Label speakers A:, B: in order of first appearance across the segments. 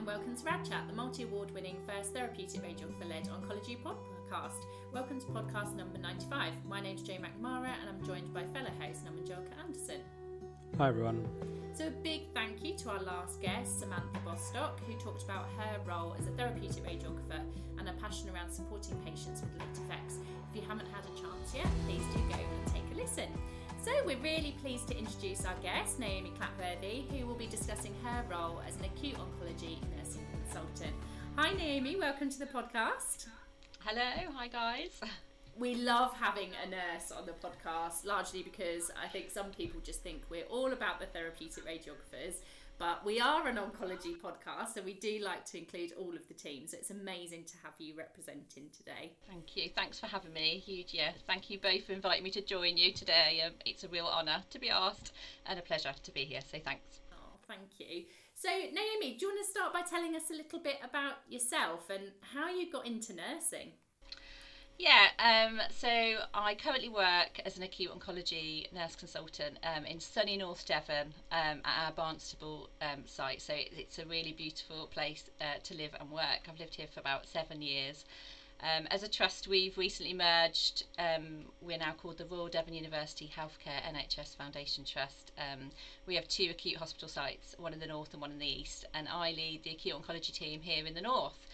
A: and welcome to Rad Chat, the multi award winning first therapeutic radiographer led oncology podcast. Welcome to podcast number 95. My name is Jo McNamara and I'm joined by fellow host Naman Julka-Anderson.
B: Hi everyone.
A: So, a big thank you to our last guest, Samantha Bostock, who talked about her role as a therapeutic radiographer and her passion around supporting patients with late effects. If you haven't had a chance yet, please do go and take a listen. So, we're really pleased to introduce our guest, Naomi Clatworthy, who will be discussing her role as an acute oncology nursing consultant. Hi, Naomi, welcome to the podcast.
C: Hello, hi guys.
A: We love having a nurse on the podcast, largely because I think some people just think we're all about the therapeutic radiographers, but we are an oncology podcast, so we do like to include all of the teams. So it's amazing to have you representing today.
C: Thank you. Thanks for having me. Huge, yeah. Thank you both for inviting me to join you today. Um, it's a real honour to be asked and a pleasure to be here. So thanks.
A: Oh, thank you. So, Naomi, do you want to start by telling us a little bit about yourself and how you got into nursing?
C: Yeah, um, so I currently work as an acute oncology nurse consultant um, in sunny North Devon um, at our Barnstaple um, site. So it, it's a really beautiful place uh, to live and work. I've lived here for about seven years. Um, as a trust, we've recently merged. Um, we're now called the Royal Devon University Healthcare NHS Foundation Trust. We have two acute hospital sites, one in the north and one in the east, and I lead the acute oncology team here in the north.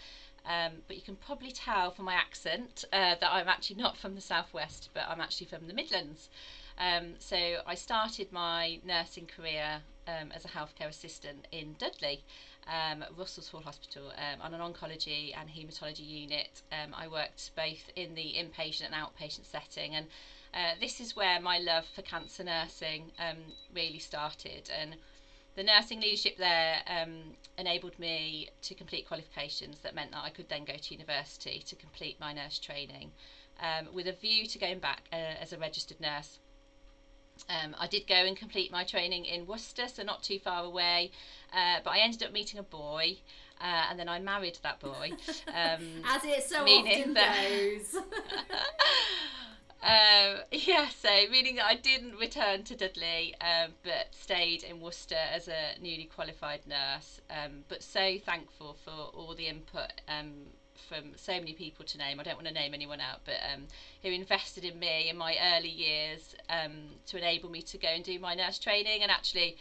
C: Um, but you can probably tell from my accent uh, that I'm actually not from the southwest, but I'm actually from the Midlands. Um, so I started my nursing career um, as a healthcare assistant in Dudley, um, Russells Hall Hospital, um, on an oncology and haematology unit. Um, I worked both in the inpatient and outpatient setting, and uh, this is where my love for cancer nursing um, really started. And the nursing leadership there um, enabled me to complete qualifications that meant that I could then go to university to complete my nurse training um, with a view to going back uh, as a registered nurse. Um, I did go and complete my training in Worcester, so not too far away, uh, but I ended up meeting a boy. Uh, and then I married that boy.
A: Um, As it so often that, goes.
C: Um, yeah, so meaning that I didn't return to Dudley, um, but stayed in Worcester as a newly qualified nurse. Um, but so thankful for all the input um, from so many people to name. I don't want to name anyone out, but um, who invested in me in my early years um, to enable me to go and do my nurse training and actually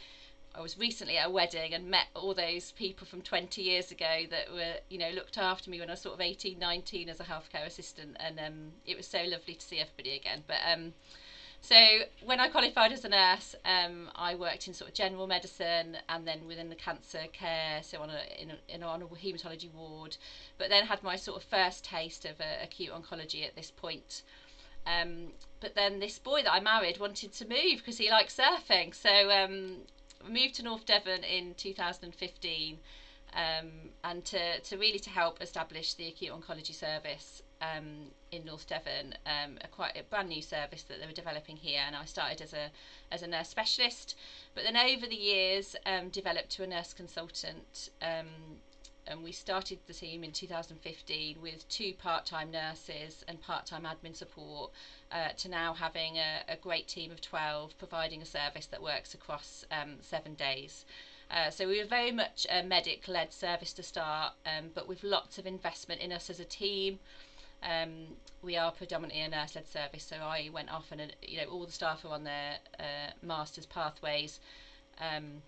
C: I was recently at a wedding and met all those people from 20 years ago that were, you know, looked after me when I was sort of 18, 19 as a healthcare assistant, and um, it was so lovely to see everybody again. But um, so when I qualified as a nurse, um, I worked in sort of general medicine and then within the cancer care, so on a in a, in a, on a haematology ward. But then had my sort of first taste of uh, acute oncology at this point. Um, but then this boy that I married wanted to move because he likes surfing. So um, moved to North Devon in 2015 um, and to, to really to help establish the acute oncology service um, in North Devon, um, a quite a brand new service that they were developing here. And I started as a as a nurse specialist, but then over the years um, developed to a nurse consultant. And we started the team in 2015 with two part-time nurses and part-time admin support uh, to now having a, a, great team of 12 providing a service that works across um, seven days. Uh, so we were very much a medic-led service to start, um, but with lots of investment in us as a team. Um, we are predominantly a nurse-led service, so I went off and uh, you know all the staff are on their uh, masters pathways. Um,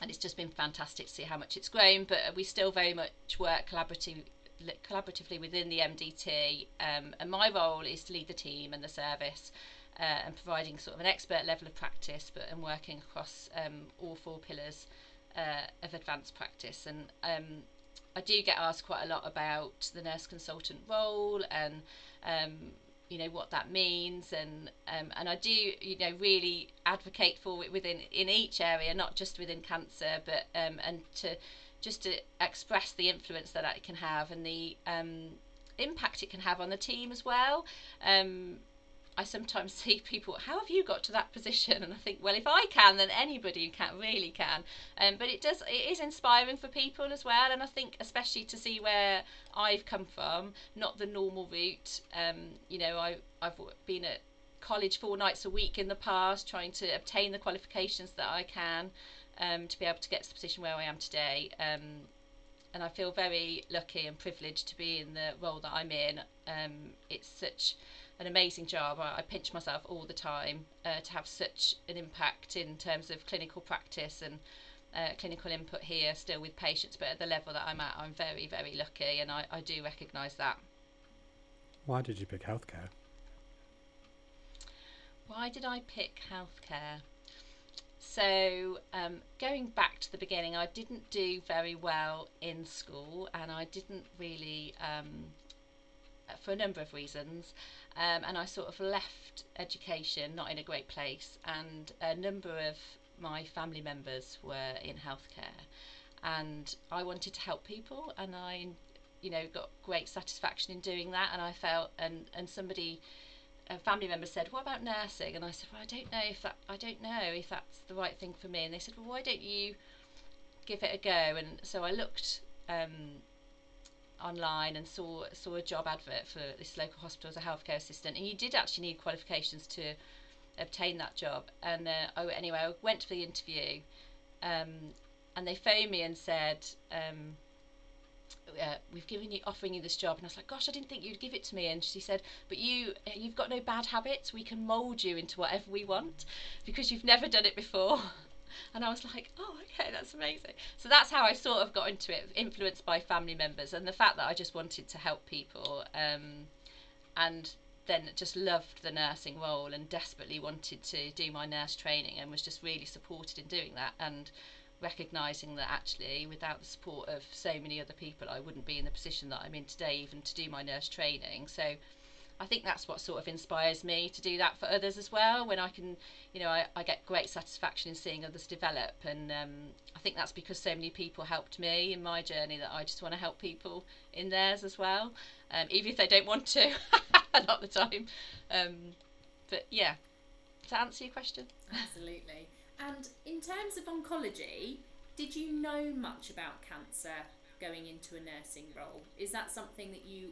C: and it's just been fantastic to see how much it's grown. But we still very much work collaboratively collaboratively within the MDT, um, and my role is to lead the team and the service. Uh, and providing sort of an expert level of practice, but and working across um, all four pillars uh, of advanced practice. And um, I do get asked quite a lot about the nurse consultant role and um, you know what that means and um, and I do you know really advocate for it within in each area not just within cancer but um, and to just to express the influence that it can have and the um, impact it can have on the team as well. Um, I sometimes see people, how have you got to that position? And I think, well, if I can, then anybody can really can. Um, but it does, it is inspiring for people as well. And I think, especially to see where I've come from, not the normal route. Um, you know, I, I've been at college four nights a week in the past, trying to obtain the qualifications that I can um, to be able to get to the position where I am today. Um, and I feel very lucky and privileged to be in the role that I'm in. Um, it's such an amazing job. I, I pinch myself all the time uh, to have such an impact in terms of clinical practice and uh, clinical input here, still with patients, but at the level that I'm at, I'm very, very lucky, and I, I do recognise that.
B: Why did you pick healthcare?
C: Why did I pick healthcare? So, um, going back to the beginning, I didn't do very well in school, and I didn't really, um, for a number of reasons, um, and I sort of left education not in a great place, and a number of my family members were in healthcare, and I wanted to help people, and I, you know, got great satisfaction in doing that, and I felt, and and somebody. A family member said, "What about nursing?" And I said, "Well, I don't know if that I don't know if that's the right thing for me." And they said, "Well, why don't you give it a go?" And so I looked um, online and saw saw a job advert for this local hospital as a healthcare assistant, and you did actually need qualifications to obtain that job. And uh, oh, anyway, I went for the interview, um, and they phoned me and said. Um, uh, we've given you offering you this job and I was like gosh I didn't think you'd give it to me and she said but you you've got no bad habits we can mold you into whatever we want because you've never done it before and I was like, oh, okay, that's amazing. So that's how I sort of got into it, influenced by family members and the fact that I just wanted to help people, um, and then just loved the nursing role and desperately wanted to do my nurse training and was just really supported in doing that and recognizing that actually without the support of so many other people I wouldn't be in the position that I'm in today even to do my nurse training so I think that's what sort of inspires me to do that for others as well. When I can, you know, I, I get great satisfaction in seeing others develop, and um, I think that's because so many people helped me in my journey that I just want to help people in theirs as well, um, even if they don't want to a lot of the time. Um, but yeah, that answer your question?
A: Absolutely. And in terms of oncology, did you know much about cancer going into a nursing role? Is that something that you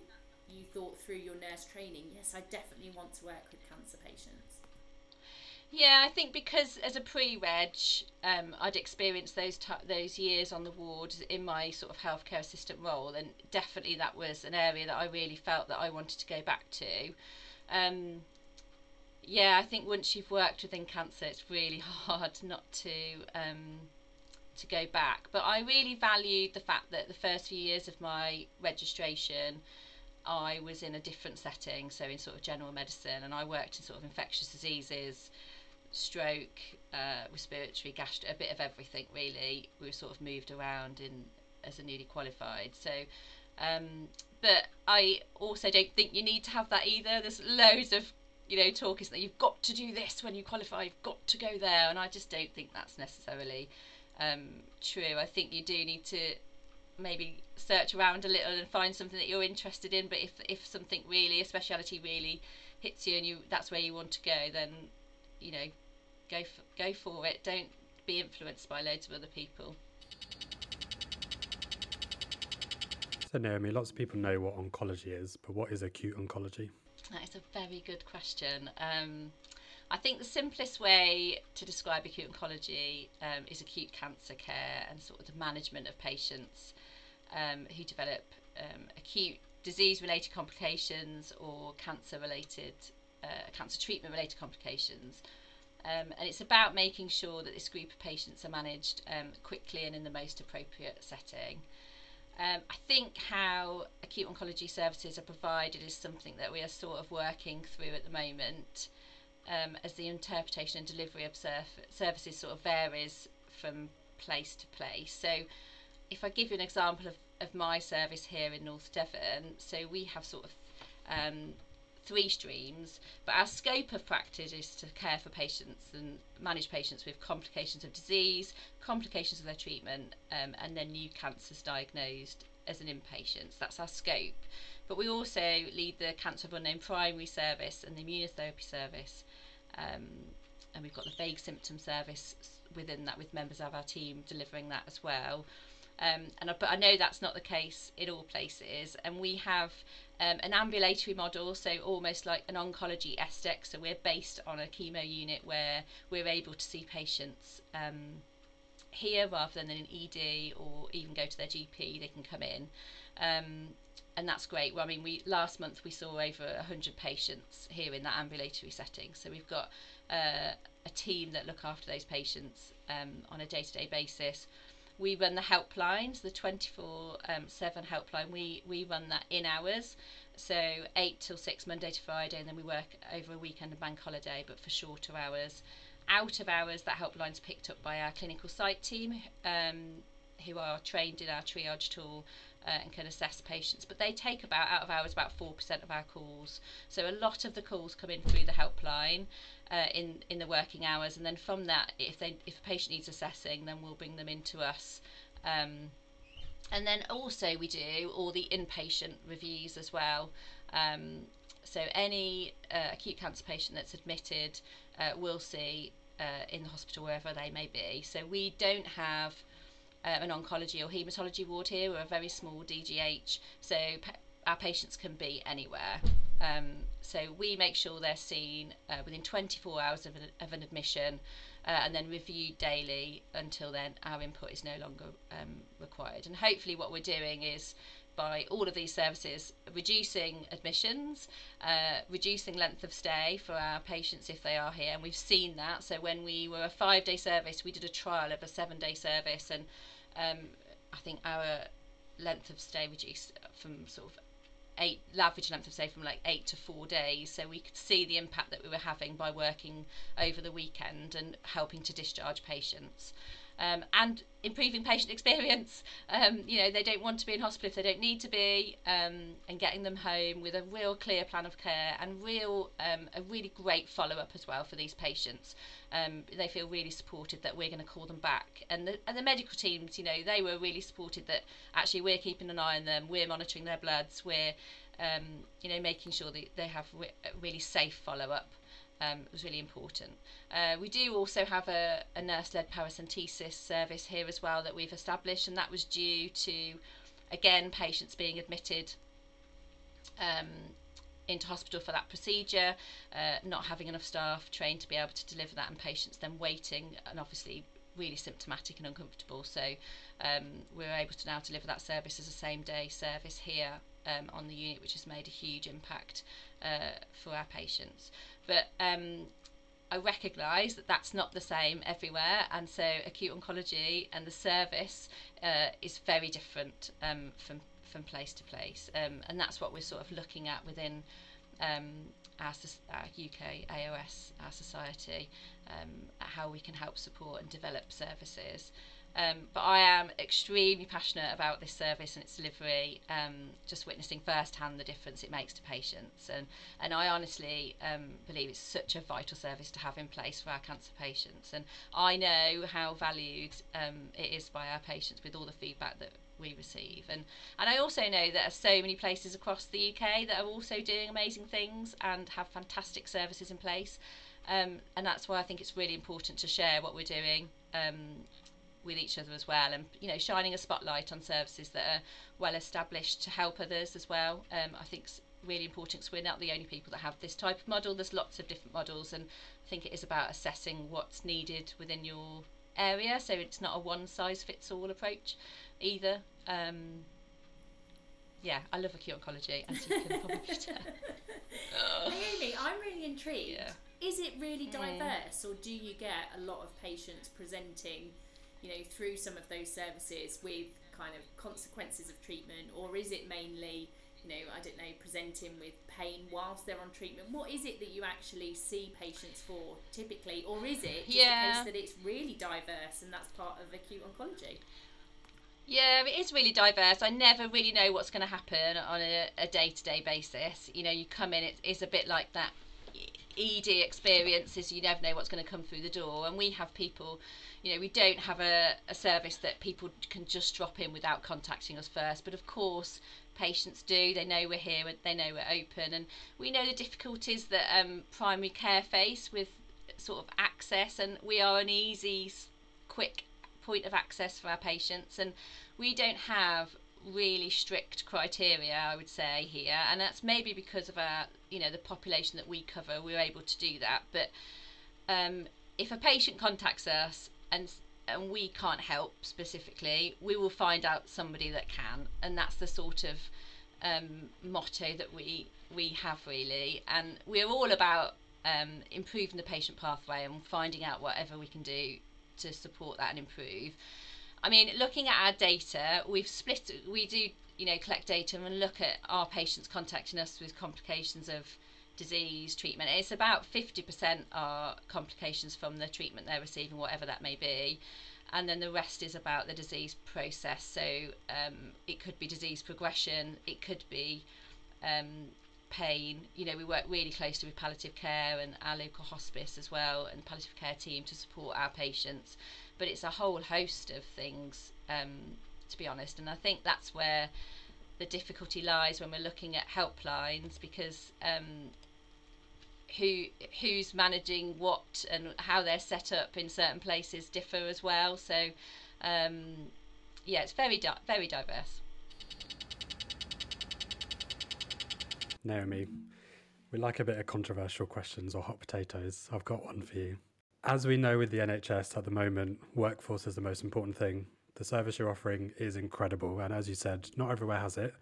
A: you thought through your nurse training, yes, I definitely want to work with cancer patients?
C: Yeah, I think because as a pre-reg, um, I'd experienced those t- those years on the ward in my sort of healthcare assistant role, and definitely that was an area that I really felt that I wanted to go back to. Um, yeah, I think once you've worked within cancer, it's really hard not to um, to go back. But I really valued the fact that the first few years of my registration I was in a different setting, so in sort of general medicine, and I worked in sort of infectious diseases, stroke, uh, respiratory, gastro, a bit of everything really. We were sort of moved around in as a newly qualified. So, um, but I also don't think you need to have that either. There's loads of you know talk is that you've got to do this when you qualify, you've got to go there, and I just don't think that's necessarily um, true. I think you do need to maybe search around a little and find something that you're interested in. But if if something really a speciality really hits you and you that's where you want to go, then you know go for, go for it. Don't be influenced by loads of other people.
B: So, Naomi, lots of people know what oncology is, but what is acute oncology?
C: That is a very good question. Um, I think the simplest way to describe acute oncology um, is acute cancer care and sort of the management of patients um, who develop um, acute disease related complications or cancer related, uh, cancer treatment related complications. Um, and it's about making sure that this group of patients are managed um, quickly and in the most appropriate setting. Um, I think how acute oncology services are provided is something that we are sort of working through at the moment um, as the interpretation and delivery of services sort of varies from place to place. So, if I give you an example of, of my service here in North Devon, so we have sort of um, three streams, but our scope of practice is to care for patients and manage patients with complications of disease, complications of their treatment, um, and then new cancers diagnosed as an inpatient. So that's our scope. But we also lead the Cancer of Unknown Primary Service and the Immunotherapy Service. Um, and we've got the vague symptom service within that with members of our team delivering that as well. Um, and but I know that's not the case in all places, and we have um, an ambulatory model, so almost like an oncology SDEC. So we're based on a chemo unit where we're able to see patients um, here rather than in an ED or even go to their GP. They can come in. Um, and that's great. Well, I mean, we last month we saw over 100 patients here in that ambulatory setting. So we've got uh, a team that look after those patients um, on a day-to-day basis. We run the helplines, the 24 um, 7 helpline. We, we run that in hours. So 8 till 6, Monday to Friday, and then we work over a weekend and bank holiday, but for shorter hours. Out of hours, that helpline's picked up by our clinical site team, um, who are trained in our triage tool uh, and can assess patients. But they take about out of hours about four percent of our calls. So a lot of the calls come in through the helpline uh, in in the working hours, and then from that, if they if a patient needs assessing, then we'll bring them into us. Um, and then also we do all the inpatient reviews as well. Um, so any uh, acute cancer patient that's admitted, uh, we'll see uh, in the hospital wherever they may be. So we don't have an oncology or haematology ward here. We're a very small DGH, so our patients can be anywhere. Um, so we make sure they're seen uh, within 24 hours of an, of an admission uh, and then reviewed daily until then our input is no longer um, required. And hopefully, what we're doing is by all of these services, reducing admissions, uh, reducing length of stay for our patients if they are here, and we've seen that. So when we were a five-day service, we did a trial of a seven-day service, and um, I think our length of stay reduced from sort of eight average length of stay from like eight to four days so we could see the impact that we were having by working over the weekend and helping to discharge patients um, and improving patient experience. Um, you know, they don't want to be in hospital if they don't need to be, um, and getting them home with a real clear plan of care and real um, a really great follow up as well for these patients. Um, they feel really supported that we're going to call them back, and the, and the medical teams, you know, they were really supported that actually we're keeping an eye on them, we're monitoring their bloods, we're um, you know making sure that they have re- really safe follow up um, was really important. Uh, we do also have a, a nurse led paracentesis service here as well that we've established, and that was due to, again, patients being admitted um, into hospital for that procedure, uh, not having enough staff trained to be able to deliver that, and patients then waiting, and obviously really symptomatic and uncomfortable. So um, we're able to now deliver that service as a same day service here um, on the unit, which has made a huge impact uh, for our patients. But um, I recognise that that's not the same everywhere, and so acute oncology and the service uh, is very different um, from from place to place, um, and that's what we're sort of looking at within um, our, our, UK AOS, our society, um, how we can help support and develop services. Um, but I am extremely passionate about this service and its delivery, um, just witnessing firsthand the difference it makes to patients. And, and I honestly um, believe it's such a vital service to have in place for our cancer patients. And I know how valued um, it is by our patients with all the feedback that we receive. And, and I also know that there are so many places across the UK that are also doing amazing things and have fantastic services in place. Um, and that's why I think it's really important to share what we're doing um, with each other as well, and you know, shining a spotlight on services that are well established to help others as well. Um, I think it's really important because we're not the only people that have this type of model. There's lots of different models, and I think it is about assessing what's needed within your area. So it's not a one size fits all approach either. Um, yeah, I love acute oncology, as you can probably tell.
A: Naomi, I'm really intrigued.
C: Yeah.
A: Is it really
C: Mm.
A: diverse, or do you get a lot of patients presenting, you know, through some of those services with kind of consequences of treatment, or is it mainly, you know, I don't know, presenting with pain whilst they're on treatment? What is it that you actually see patients for typically, or is it just
C: Yeah.
A: the case that it's really diverse and that's part of acute oncology?
C: Yeah, it is really diverse. I never really know what's going to happen on a, a day-to-day basis. You know, you come in, it, it's a bit like that ED experiences, you never know what's going to come through the door. And we have people, you know, we don't have a, a service that people can just drop in without contacting us first. But of course, patients do. They know we're here, and they know we're open. And we know the difficulties that um, primary care face with sort of access. And we are an easy, quick point of access for our patients. And we don't have really strict criteria i would say here. And that's maybe because of our you know the population that we cover we're able to do that. But um, if a patient contacts us and and we can't help specifically we will find out somebody that can. And that's the sort of um, motto that we we have really. And we're all about um, improving the patient pathway and finding out whatever we can do to support that and improve I mean, looking at our data, we've split. We do, you know, collect data and look at our patients contacting us with complications of disease treatment. It's about fifty percent are complications from the treatment they're receiving, whatever that may be, and then the rest is about the disease process. So um, it could be disease progression. It could be um, pain. You know, we work really closely with palliative care and our local hospice as well, and palliative care team to support our patients. But it's a whole host of things, um, to be honest. And I think that's where the difficulty lies when we're looking at helplines because um, who who's managing what and how they're set up in certain places differ as well. So um, yeah, it's very di- very diverse.
B: Naomi, we like a bit of controversial questions or hot potatoes. I've got one for you. As we know with the NHS at the moment, workforce is the most important thing. The service you're offering is incredible, and as you said, not everywhere has it,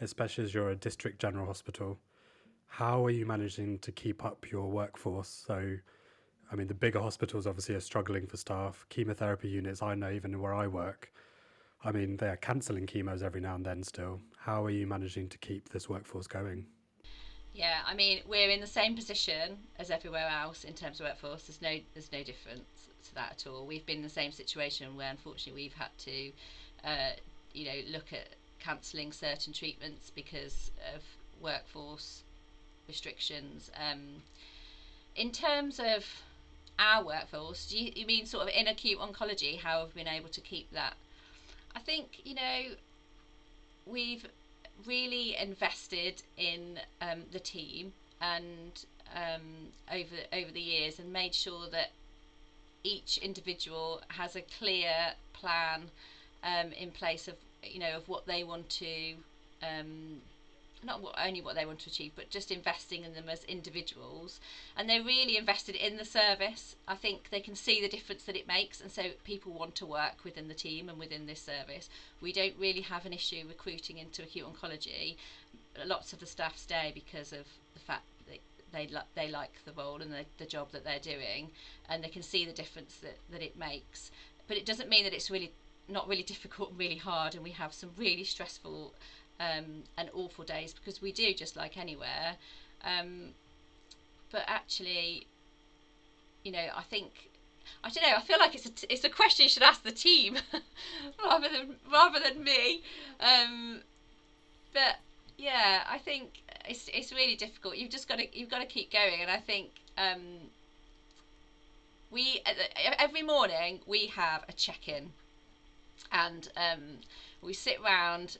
B: especially as you're a district general hospital. How are you managing to keep up your workforce? So, I mean, the bigger hospitals obviously are struggling for staff. Chemotherapy units, I know even where I work, I mean, they are cancelling chemos every now and then still. How are you managing to keep this workforce going?
C: Yeah, I mean we're in the same position as everywhere else in terms of workforce. There's no there's no difference to that at all. We've been in the same situation where unfortunately we've had to, uh, you know, look at cancelling certain treatments because of workforce restrictions. Um, in terms of our workforce, do you, you mean sort of in acute oncology? How have we been able to keep that? I think you know we've really invested in um, the team and um, over over the years and made sure that each individual has a clear plan um, in place of you know of what they want to um, not only what they want to achieve but just investing in them as individuals. And they're really invested in the service. I think they can see the difference that it makes and so people want to work within the team and within this service. We don't really have an issue recruiting into acute oncology. Lots of the staff stay because of the fact that they li- they like the role and the, the job that they're doing and they can see the difference that, that it makes. But it doesn't mean that it's really not really difficult and really hard and we have some really stressful um, and awful days because we do just like anywhere. Um, but actually you know I think I don't know I feel like it's a, t- it's a question you should ask the team rather than rather than me. Um, but yeah I think it's it's really difficult. You've just got to you've got to keep going and I think um, we every morning we have a check-in. And um, we sit round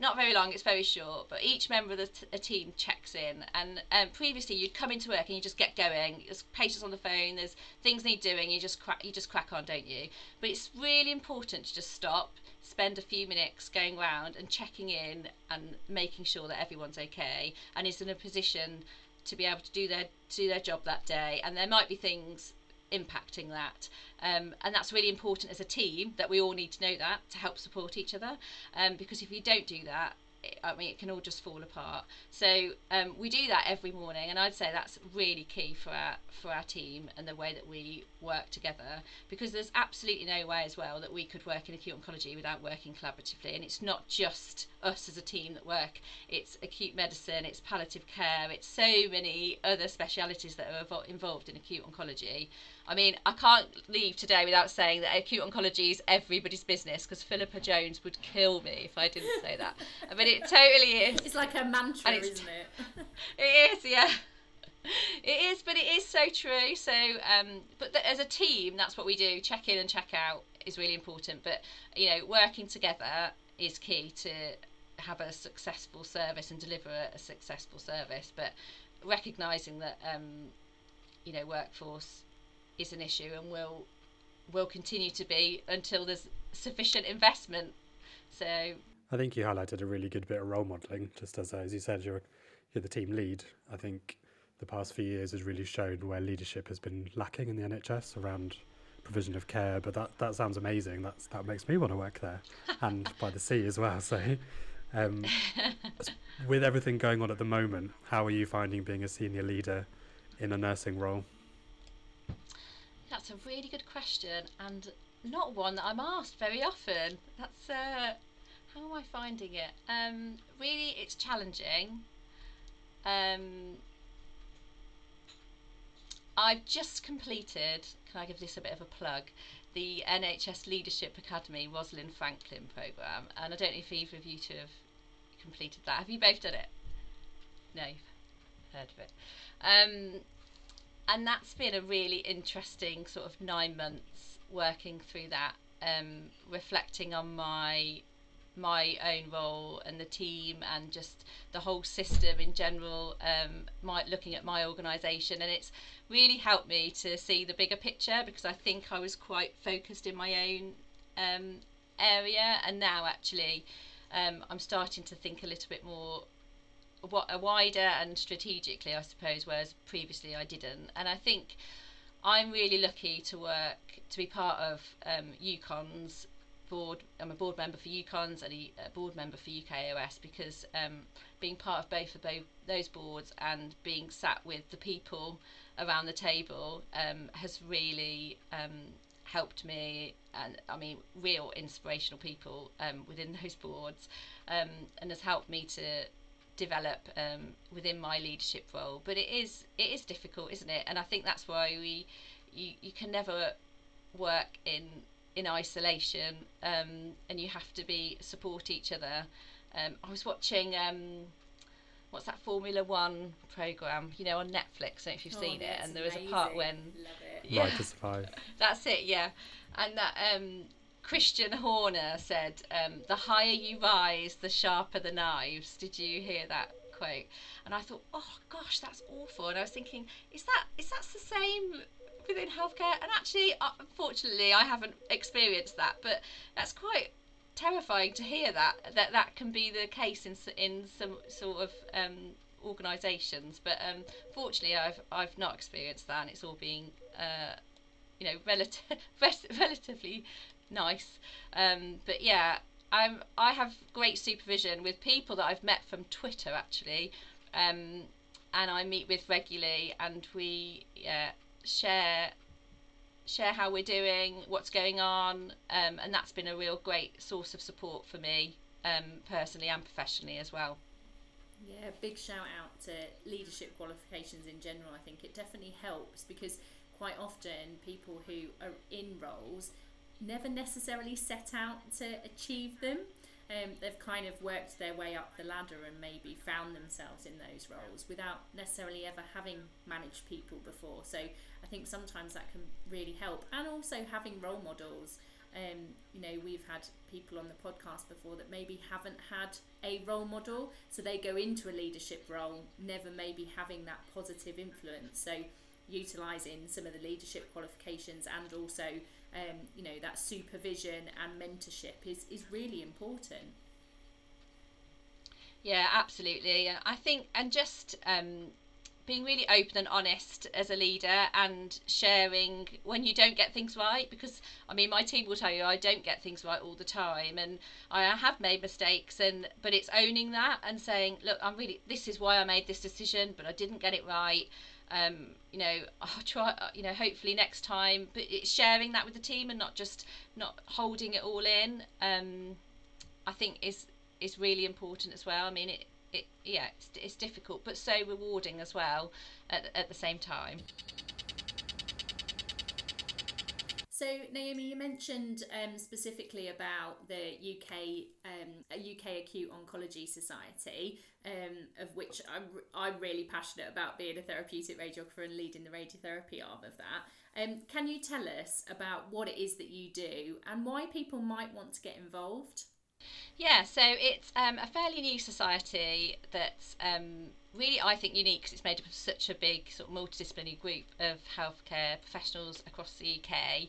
C: not very long. It's very short, but each member of the team checks in. And um, previously, you'd come into work and you just get going. There's patients on the phone. There's things need doing. You just crack, you just crack on, don't you? But it's really important to just stop, spend a few minutes going around and checking in and making sure that everyone's okay and is in a position to be able to do their do their job that day. And there might be things impacting that. Um, and that's really important as a team that we all need to know that to help support each other. Um, because if you don't do that, I mean, it can all just fall apart. So um, we do that every morning, and I'd say that's really key for our for our team and the way that we work together. Because there's absolutely no way as well that we could work in acute oncology without working collaboratively. And it's not just us as a team that work. It's acute medicine, it's palliative care, it's so many other specialities that are involved in acute oncology. I mean, I can't leave today without saying that acute oncology is everybody's business because Philippa Jones would kill me if I didn't say that. I mean, it totally is.
A: It's like a mantra, isn't it?
C: it is, yeah. It is, but it is so true. So, um, but the, as a team, that's what we do. Check in and check out is really important. But you know, working together is key to have a successful service and deliver a, a successful service. But recognizing that um, you know workforce is an issue and will will continue to be until there's sufficient investment. So
B: I think you highlighted a really good bit of role modelling. Just as as you said, you're you're the team lead. I think the past few years has really shown where leadership has been lacking in the NHS around provision of care. But that that sounds amazing. That's that makes me want to work there, and by the sea as well. So. Um, with everything going on at the moment, how are you finding being a senior leader in a nursing role?
C: That's a really good question and not one that I'm asked very often. That's uh, how am I finding it? Um, really, it's challenging. Um, I've just completed. Can I give this a bit of a plug? The NHS Leadership Academy Rosalind Franklin program, and I don't know if either of you two have completed that. Have you both done it? No, you've heard of it. Um, and that's been a really interesting sort of nine months working through that, um, reflecting on my my own role and the team and just the whole system in general um, my, looking at my organisation. And it's really helped me to see the bigger picture because I think I was quite focused in my own um, area. And now actually um, I'm starting to think a little bit more wider and strategically, I suppose, whereas previously I didn't. And I think I'm really lucky to work to be part of um, board. I'm a board member for UKONS and a, board member for UKAOS because um, being part of both of both those boards and being sat with the people around the table um, has really um, helped me and I mean real inspirational people um, within those boards um, and has helped me to develop um, within my leadership role. But it is it is difficult, isn't it? And I think that's why we you, you can never work in in isolation, um, and you have to be support each other. Um, I was watching um, what's that Formula One program, you know, on Netflix. I don't know if you've oh, seen it. And there was a part when
B: yeah, Drive to Survive.
C: That's it, yeah. And that um, Christian Horner said, um, "The higher you rise, the sharper the knives." Did you hear that quote? And I thought, "Oh gosh, that's awful." And I was thinking, "Is that is that the same within healthcare?" And actually, uh, unfortunately, I haven't experienced that, but that's quite terrifying to hear that that that can be the case in in some sort of um, organisations. But um, fortunately, I've I've not experienced that, and it's all being uh, you know relative relatively nice. Um, but yeah, I'm I have great supervision with people that I've met from Twitter actually, um, and I meet with regularly, and we yeah, share share how we're doing, what's going on, um, and that's been a real great source of support for me um, personally and professionally as well.
A: Yeah, big shout out to leadership qualifications in general. I think it definitely helps because quite often people who are in roles never necessarily set out to achieve them. Um, they've kind of worked their way up the ladder and maybe found themselves in those roles without necessarily ever having managed people before. So I think sometimes that can really help. And also having role models Um, you know, we've had people on the podcast before that maybe haven't had a role model, so they go into a leadership role never maybe having that positive influence. So, utilising some of the leadership qualifications and also, um, you know, that supervision and mentorship is, is really important.
C: Yeah, absolutely. And I think, and just um, being really open and honest as a leader and sharing when you don't get things right because i mean my team will tell you i don't get things right all the time and i have made mistakes and but it's owning that and saying look i'm really this is why i made this decision but i didn't get it right um, you know i'll try you know hopefully next time but it's sharing that with the team and not just not holding it all in um, i think is is really important as well i mean it it, yeah, it's, it's difficult, but so rewarding as well at, at the same time.
A: So, Naomi, you mentioned um, specifically about the UK um, UK Acute Oncology Society, um, of which I'm, I'm really passionate about being a therapeutic radiographer and leading the radiotherapy arm of that. Um, can you tell us about what it is that you do and why people might want to get involved?
C: Yeah, so it's um, a fairly new society that's um, really, I think, unique because it's made up of such a big sort of multidisciplinary group of healthcare professionals across the UK.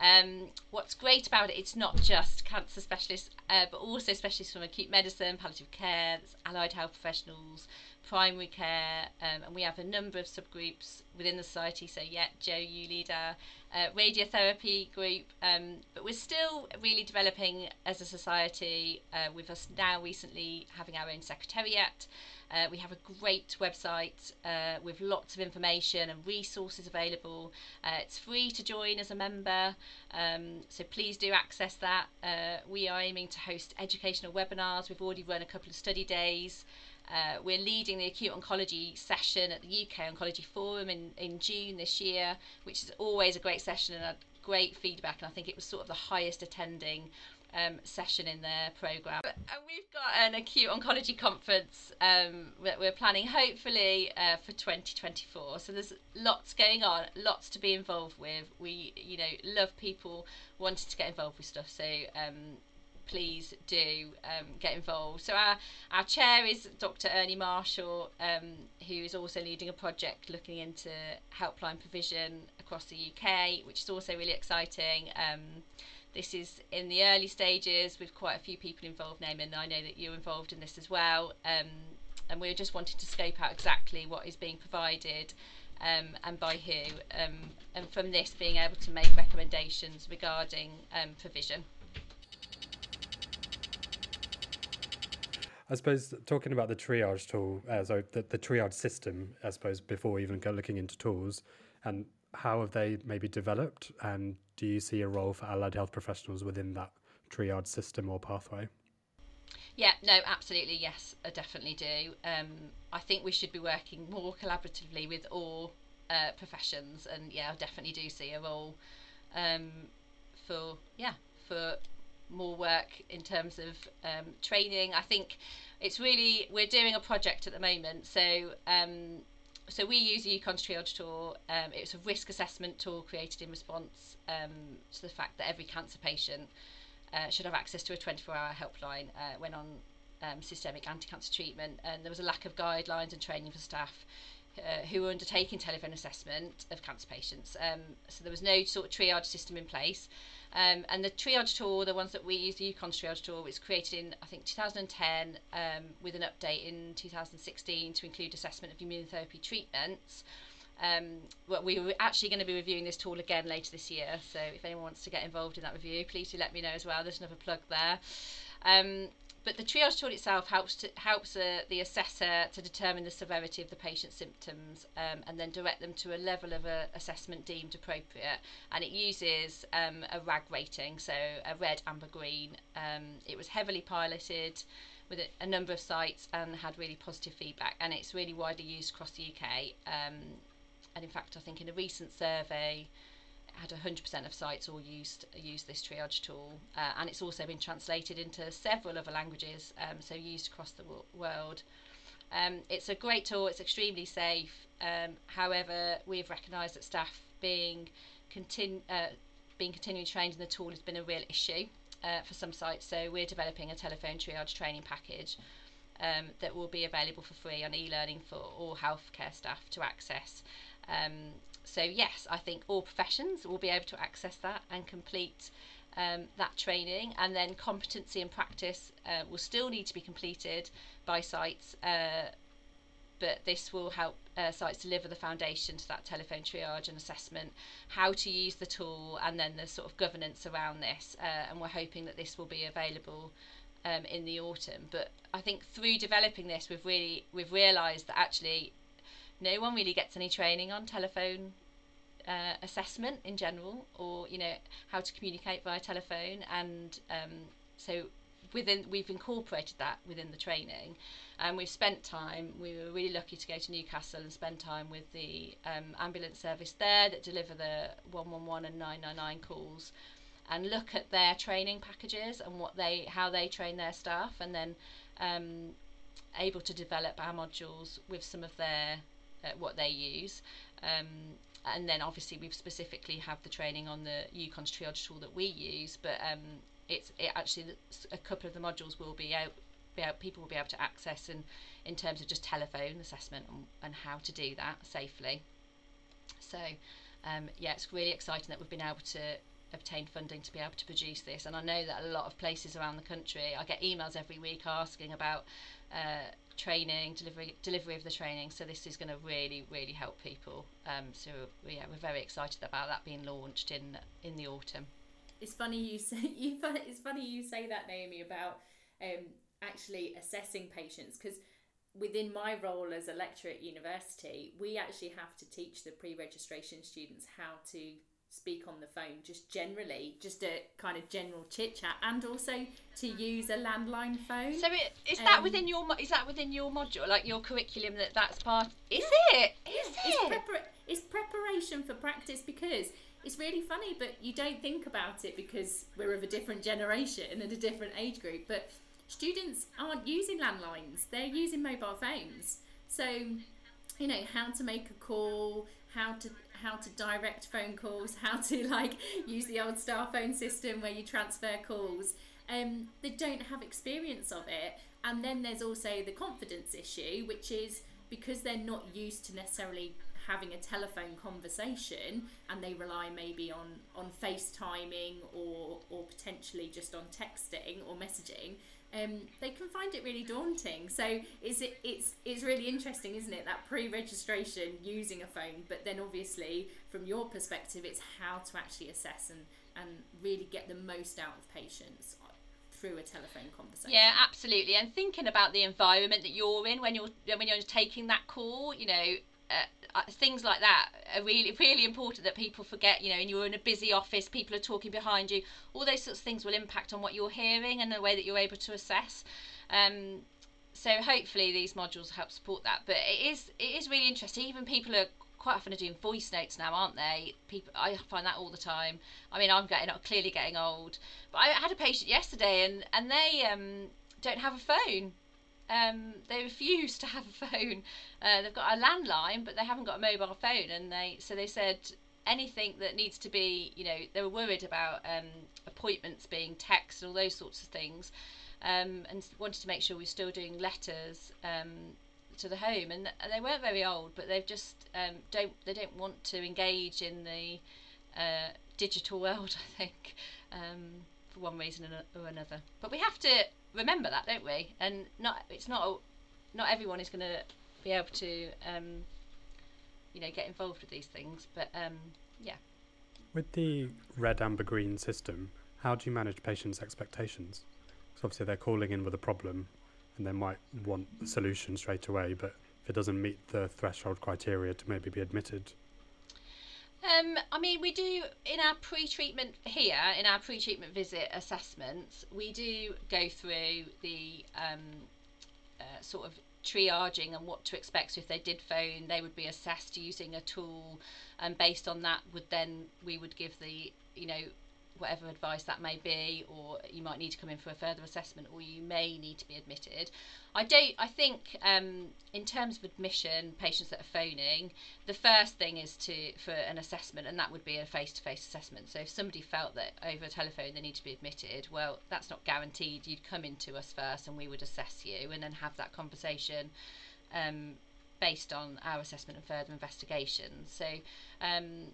C: Um, what's great about it, it's not just cancer specialists, uh, but also specialists from acute medicine, palliative care, allied health professionals, primary care, um, and we have a number of subgroups within the society. So, yeah, Jo, you lead our uh, radiotherapy group, um, but we're still really developing as a society. Uh, with us now recently having our own secretariat. Uh, we have a great website uh, with lots of information and resources available. Uh, it's free to join as a member, um, so please do access that. Uh, we are aiming to host educational webinars. We've already run a couple of study days. Uh, we're leading the acute oncology session at the UK Oncology Forum in, in June this year, which is always a great session and a great feedback. And I think it was sort of the highest attending um, session in their programme. And we've got an acute oncology conference um, that we're planning hopefully uh, for 2024. So there's lots going on, lots to be involved with. We, you know, love people wanting to get involved with stuff. So um, please do um, get involved. So our, our chair is Dr. Ernie Marshall, um, who is also leading a project looking into helpline provision across the UK, which is also really exciting. Um, this is in the early stages with quite a few people involved, Naman. I know that you're involved in this as well. Um, and we're just wanting to scope out exactly what is being provided um, and by who. Um, and from this, being able to make recommendations regarding um, provision.
B: I suppose talking about the triage tool, uh, so the, the triage system, I suppose, before even looking into tools, and how have they maybe developed, and do you see a role for allied health professionals within that triage system or pathway?
C: Yeah, no, absolutely, yes, I definitely do. Um, I think we should be working more collaboratively with all uh, professions, and yeah, I definitely do see a role um, for yeah for more work in terms of um, training. I think it's really we're doing a project at the moment. So um, so we use the UKONS Triage tool. Um, it's a risk assessment tool created in response um, to the fact that every cancer patient uh, should have access to a 24-hour helpline uh, when on um, systemic anti-cancer treatment. And there was a lack of guidelines and training for staff. Uh, who were undertaking telephone assessment of cancer patients. Um, so there was no sort of triage system in place. Um, and the triage tool, the ones that we use, the UKONS triage tool, was created in, I think, 2010 um, with an update in 2016 to include assessment of immunotherapy treatments. Um, well, we were actually going to be reviewing this tool again later this year, so if anyone wants to get involved in that review, please do let me know as well. There's another plug there. Um, but the triage tool itself helps to, helps uh, the assessor to determine the severity of the patient's symptoms um, and then direct them to a level of uh, assessment deemed appropriate. And it uses um, a RAG rating, so a red, amber, green. Um, it was heavily piloted with a, a, number of sites and had really positive feedback. And it's really widely used across the UK. Um, and in fact, I think in a recent survey, had 100% of sites all used use this triage tool, uh, and it's also been translated into several other languages, um, so used across the world. Um, it's a great tool. It's extremely safe. Um, however, we've recognised that staff being continu- uh, been continually trained in the tool has been a real issue uh, for some sites. So we're developing a telephone triage training package um, that will be available for free on e-learning for all healthcare staff to access. Um, so yes, I think all professions will be able to access that and complete um, that training, and then competency and practice uh, will still need to be completed by sites. Uh, but this will help uh, sites deliver the foundation to that telephone triage and assessment, how to use the tool, and then the sort of governance around this. Uh, and we're hoping that this will be available um, in the autumn. But I think through developing this, we've really we've realised that actually no one really gets any training on telephone uh, assessment in general, or you know how to communicate via telephone, and um, so within we've incorporated that within the training. And we've spent time we were really lucky to go to Newcastle and spend time with the um, ambulance service there that deliver the 111 and 999 calls and look at their training packages and what they how they train their staff and then um, able to develop our modules with some of their uh, what they use. Um, and then obviously we specifically have the training on the UKONS triage tool that we use but um, it's it actually a couple of the modules will be out, be out people will be able to access and in terms of just telephone assessment and, and how to do that safely. So um, yeah it's really exciting that we've been able to obtain funding to be able to produce this. And I know that a lot of places around the country I get emails every week asking about uh, training delivery delivery of the training so this is going to really really help people um, so yeah we're very excited about that being launched in in the autumn
A: it's funny you say you. It's funny you say that, Naomi, about um, actually assessing patients because within my role as a lecturer at university, we actually have to teach the pre-registration students how to speak on the phone, just generally, just a kind of general chit chat, and also to use a landline phone.
C: So it, is that um, within your is that within your module, like your curriculum? That that's part. Is
A: yeah,
C: it? Is
A: yeah, it? It's, prepar- it's preparation for practice because it's really funny, but you don't think about it because we're of a different generation and a different age group. But students aren't using landlines, they're using mobile phones. So, you know, how to make a call, how to how to direct phone calls, how to like use the old star phone system where you transfer calls. Um, they don't have experience of it. And then there's also the confidence issue, which is because they're not used to necessarily having a telephone conversation and they rely maybe on on FaceTiming or or potentially just on texting or messaging um, they can find it really daunting. So it's it's it's really interesting, isn't it? That pre-registration using a phone, but then obviously from your perspective, it's how to actually assess and and really get the most out of patients through a telephone conversation.
C: Yeah, absolutely. And thinking about the environment that you're in when you're when you're taking that call, you know, uh, uh, things like that are really really important that people forget you know and you're in a busy office people are talking behind you. All those sorts of things will impact on what you're hearing and the way that you're able to assess. Um, so hopefully these modules help support that. But it is it is really interesting. Even people are quite often are doing voice notes now aren't they? People i find that all the time. I mean i'm getting clearly getting old. But i had a patient yesterday and and they um, don't have a phone um, they refuse to have a phone. Uh, they've got a landline, but they haven't got a mobile phone, and they so they said anything that needs to be, you know, they were worried about um, appointments being text and all those sorts of things, um, and wanted to make sure we're still doing letters um, to the home, and they weren't very old, but they just um, don't they don't want to engage in the uh, digital world. I think um, for one reason or another, but we have to remember that, don't we? And not it's not not everyone is going to be able to um, you know get involved with these things, but um, yeah.
B: With the red, amber, green system, how do you manage patients' expectations? Because obviously they're calling in with a problem, and they might want a solution straight away, but if it doesn't meet the threshold criteria to maybe be admitted,
C: um, I mean, we do in our pre-treatment here, in our pre-treatment visit assessments, we do go through the um, uh, sort of triaging and what to expect. So if they did phone, they would be assessed using a tool, and based on that, would then we would give the you know whatever advice that may be, or you might need to come in for a further assessment, or you may need to be admitted. I don't. I think um, in terms of admission, patients that are phoning, the first thing is to for an assessment, and that would be a face-to-face assessment. So if somebody felt that over a telephone they need to be admitted, well, that's not guaranteed. You'd come into us first, and we would assess you, and then have that conversation. Um, based on our assessment and further investigation. So, um,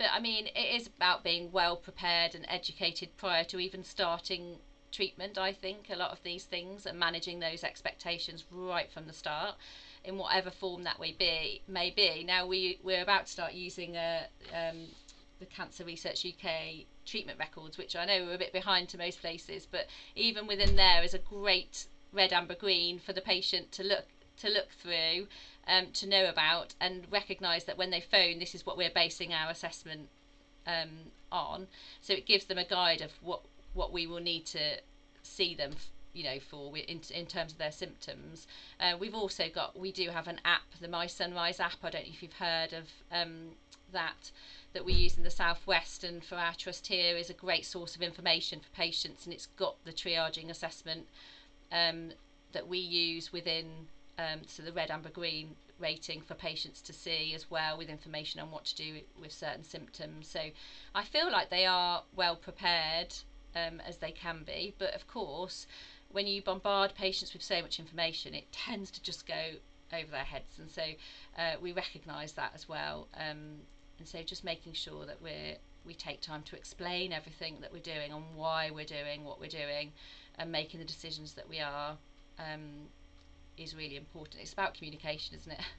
C: but I mean, it is about being well prepared and educated prior to even starting treatment. I think a lot of these things and managing those expectations right from the start, in whatever form that may be. May be. Now we we're about to start using a. Um, the Cancer Research UK treatment records, which I know we're a bit behind to most places, but even within there is a great red, amber, green for the patient to look to look through um, to know about and recognise that when they phone, this is what we're basing our assessment um, on. So it gives them a guide of what what we will need to see them, you know, for in in terms of their symptoms. Uh, we've also got we do have an app, the My Sunrise app. I don't know if you've heard of um, that that we use in the southwest and for our trust here is a great source of information for patients and it's got the triaging assessment um, that we use within um, so the red, amber, green rating for patients to see as well with information on what to do with certain symptoms. So I feel like they are well prepared um, as they can be, but of course, when you bombard patients with so much information, it tends to just go over their heads, and so uh, we recognise that as well. Um, and so just making sure that we're we take time to explain everything that we're doing and why we're doing what we're doing, and making the decisions that we are. Um, is really important. It's about communication, isn't it?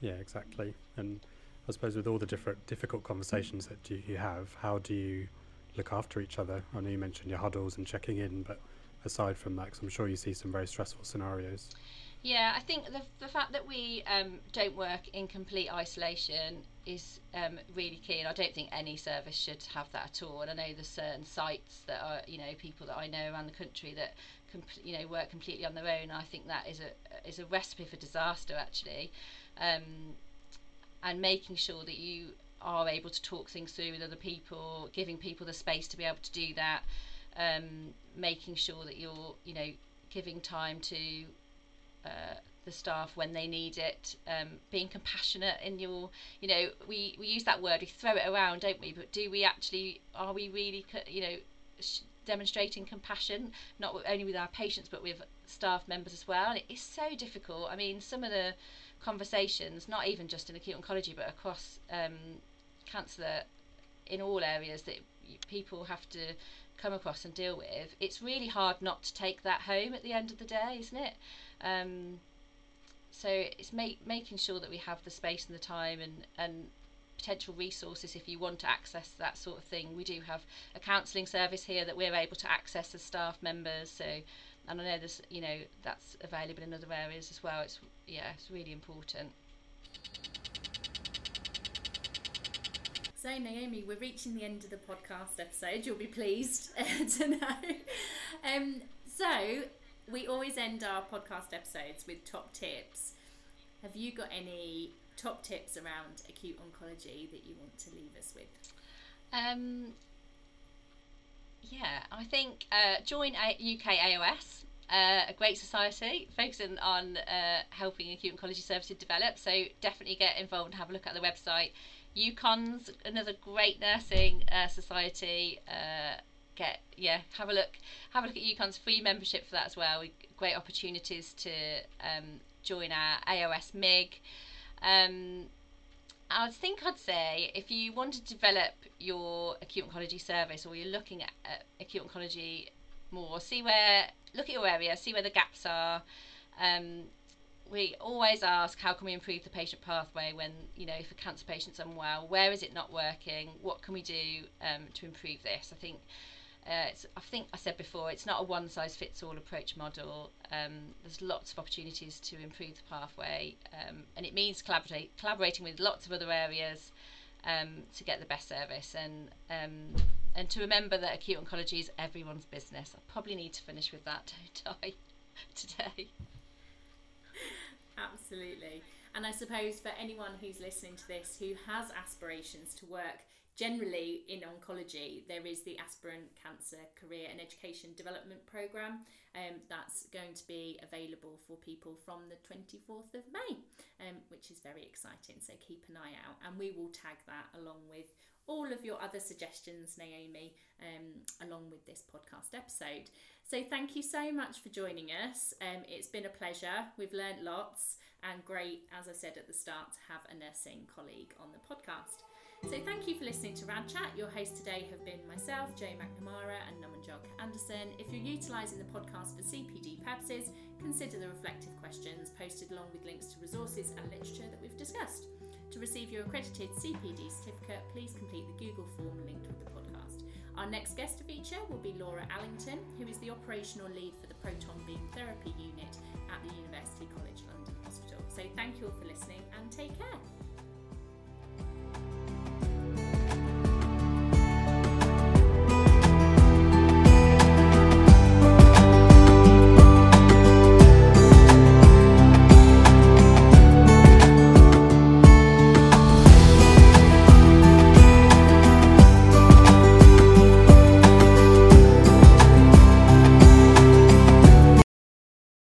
B: Yeah, exactly. And I suppose with all the different difficult conversations that you, you have, how do you look after each other? I know you mentioned your huddles and checking in, but aside from that, i I'm sure you see some very stressful scenarios.
C: Yeah, I think the, the fact that we um, don't work in complete isolation is um, really key, and I don't think any service should have that at all. And I know there's certain sites that are, you know, people that I know around the country that you know work completely on their own. I think that is a is a recipe for disaster actually, um, and making sure that you are able to talk things through with other people, giving people the space to be able to do that, um, making sure that you're you know giving time to uh, the staff when they need it, um, being compassionate in your, you know, we, we use that word, we throw it around, don't we? But do we actually, are we really, you know, sh- demonstrating compassion, not only with our patients but with staff members as well. And it is so difficult. I mean, some of the conversations, not even just in acute oncology, but across um, cancer in all areas that people have to come across and deal with, it's really hard not to take that home at the end of the day, isn't it? Um, so it's make, making sure that we have the space and the time and, and potential resources if you want to access that sort of thing. We do have a counselling service here that we're able to access as staff members. So, and I know there's, you know, that's available in other areas as well. It's yeah, it's really important.
A: So, Naomi, we're reaching the end of the podcast episode. You'll be pleased to know. Um, so, we always end our podcast episodes with top tips. Have you got any top tips around acute oncology that you want to leave us with?
C: Um, yeah, I think uh, join UKAOS, uh, a great society focusing on uh, helping acute oncology services develop. So definitely get involved and have a look at the website. UKONS another great nursing uh, society. Uh, get yeah, have a look. Have a look at UKONS free membership for that as well. Great opportunities to um, join our AOS MIG. Um, I think I'd say if you want to develop your acute oncology service or you're looking at, at acute oncology more, see where, look at your area, see where the gaps are. Um, we always ask how can we improve the patient pathway when you know if a cancer patient's unwell where is it not working what can we do um, to improve this i think uh, I think I said before, it's not a one size fits all approach model. Um, there's lots of opportunities to improve the pathway, um, and it means collaborate, collaborating with lots of other areas um, to get the best service. And um, and to remember that acute oncology is everyone's business. I probably need to finish with that, don't I, today?
A: Absolutely. And I suppose for anyone who's listening to this who has aspirations to work generally in oncology, there is the Aspirant Cancer Career and Education Development Programme um, that's going to be available for people from the 24th of May, um, which is very exciting. So keep an eye out, and we will tag that along with all of your other suggestions, Naomi, um, along with this podcast episode. So thank you so much for joining us. Um, it's been a pleasure. We've learned lots, and great, as I said at the start, to have a nursing colleague on the podcast. So thank you for listening to Rad Chat. Your hosts today have been myself, Jo McNamara, and Naman Julka-Anderson. If you're utilising the podcast for CPD purposes, consider the reflective questions posted along with links to resources and literature that we've discussed. To receive your accredited CPD certificate, please complete the Google form linked with the podcast. Our next guest to feature will be Laura Allington, who is the operational lead for the proton beam therapy unit at the University College London Hospital. So thank you all for listening and take care.